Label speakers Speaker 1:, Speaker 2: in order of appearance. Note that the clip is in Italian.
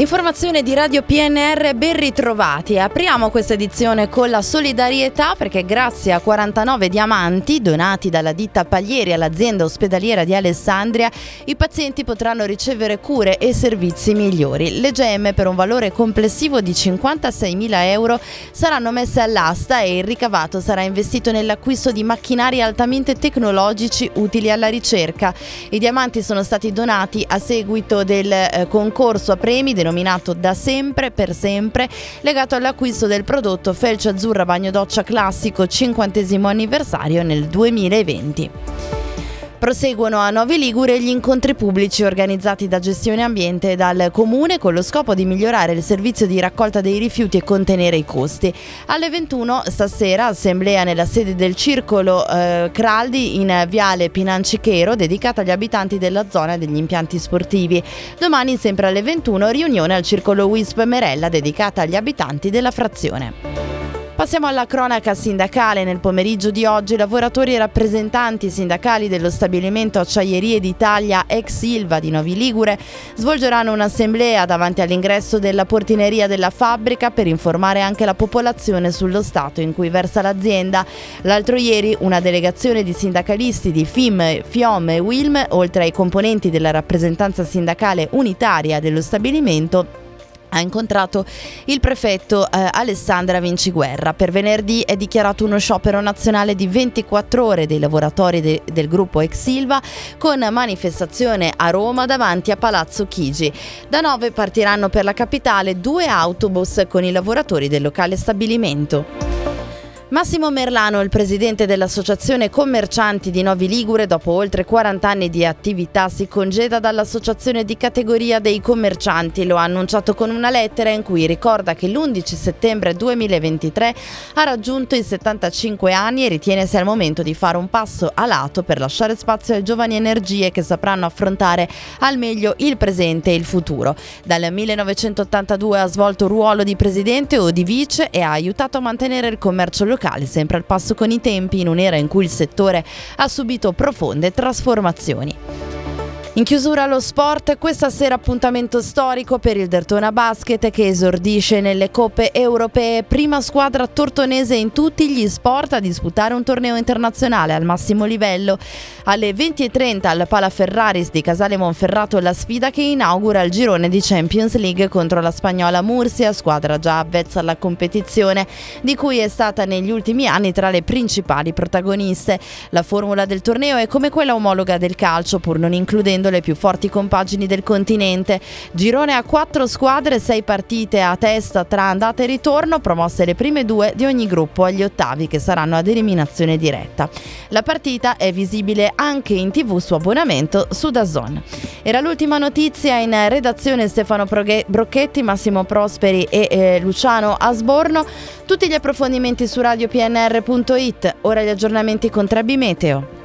Speaker 1: L'informazione di Radio PNR, ben ritrovati. Apriamo questa edizione con la solidarietà perché grazie a 49 diamanti donati dalla ditta Paglieri all'azienda ospedaliera di Alessandria, i pazienti potranno ricevere cure e servizi migliori. Le gemme per un valore complessivo di 56.000 euro saranno messe all'asta e il ricavato sarà investito nell'acquisto di macchinari altamente tecnologici utili alla ricerca. I diamanti sono stati donati a seguito del eh, concorso a premi denominato denominato da sempre per sempre, legato all'acquisto del prodotto Felce Azzurra Bagno Doccia Classico 50 anniversario nel 2020. Proseguono a Novi Ligure gli incontri pubblici organizzati da Gestione Ambiente e dal Comune con lo scopo di migliorare il servizio di raccolta dei rifiuti e contenere i costi. Alle 21 stasera assemblea nella sede del Circolo eh, Craldi in Viale Pinancichero dedicata agli abitanti della zona degli impianti sportivi. Domani sempre alle 21 riunione al Circolo Wisp Merella dedicata agli abitanti della frazione. Passiamo alla cronaca sindacale. Nel pomeriggio di oggi lavoratori e rappresentanti sindacali dello stabilimento Acciaierie d'Italia ex Silva di Novi Ligure svolgeranno un'assemblea davanti all'ingresso della portineria della fabbrica per informare anche la popolazione sullo stato in cui versa l'azienda. L'altro ieri una delegazione di sindacalisti di FIM, FIOM e WILM, oltre ai componenti della rappresentanza sindacale unitaria dello stabilimento, ha incontrato il prefetto eh, Alessandra Vinciguerra. Per venerdì è dichiarato uno sciopero nazionale di 24 ore dei lavoratori de- del gruppo Ex Silva con manifestazione a Roma davanti a Palazzo Chigi. Da 9 partiranno per la capitale due autobus con i lavoratori del locale stabilimento. Massimo Merlano, il presidente dell'Associazione Commercianti di Novi Ligure, dopo oltre 40 anni di attività si congeda dall'Associazione di categoria dei commercianti. Lo ha annunciato con una lettera in cui ricorda che l'11 settembre 2023 ha raggiunto i 75 anni e ritiene sia il momento di fare un passo a lato per lasciare spazio alle giovani energie che sapranno affrontare al meglio il presente e il futuro. Dal 1982 ha svolto ruolo di presidente o di vice e ha aiutato a mantenere il commercio locale locali, sempre al passo con i tempi in un'era in cui il settore ha subito profonde trasformazioni. In chiusura lo sport, questa sera appuntamento storico per il Dertona Basket che esordisce nelle coppe europee, prima squadra tortonese in tutti gli sport a disputare un torneo internazionale al massimo livello. Alle 20.30 al Pala Ferraris di Casale Monferrato la sfida che inaugura il girone di Champions League contro la spagnola Murcia, squadra già avvezza alla competizione, di cui è stata negli ultimi anni tra le principali protagoniste. La formula del torneo è come quella omologa del calcio, pur non includendo vincendo le più forti compagini del continente. Girone a quattro squadre, sei partite a testa tra andata e ritorno, promosse le prime due di ogni gruppo agli ottavi che saranno ad eliminazione diretta. La partita è visibile anche in tv su abbonamento su Dazon. Era l'ultima notizia in redazione Stefano Brocchetti, Massimo Prosperi e eh, Luciano Asborno. Tutti gli approfondimenti su radiopnr.it. Ora gli aggiornamenti con Trebi Meteo.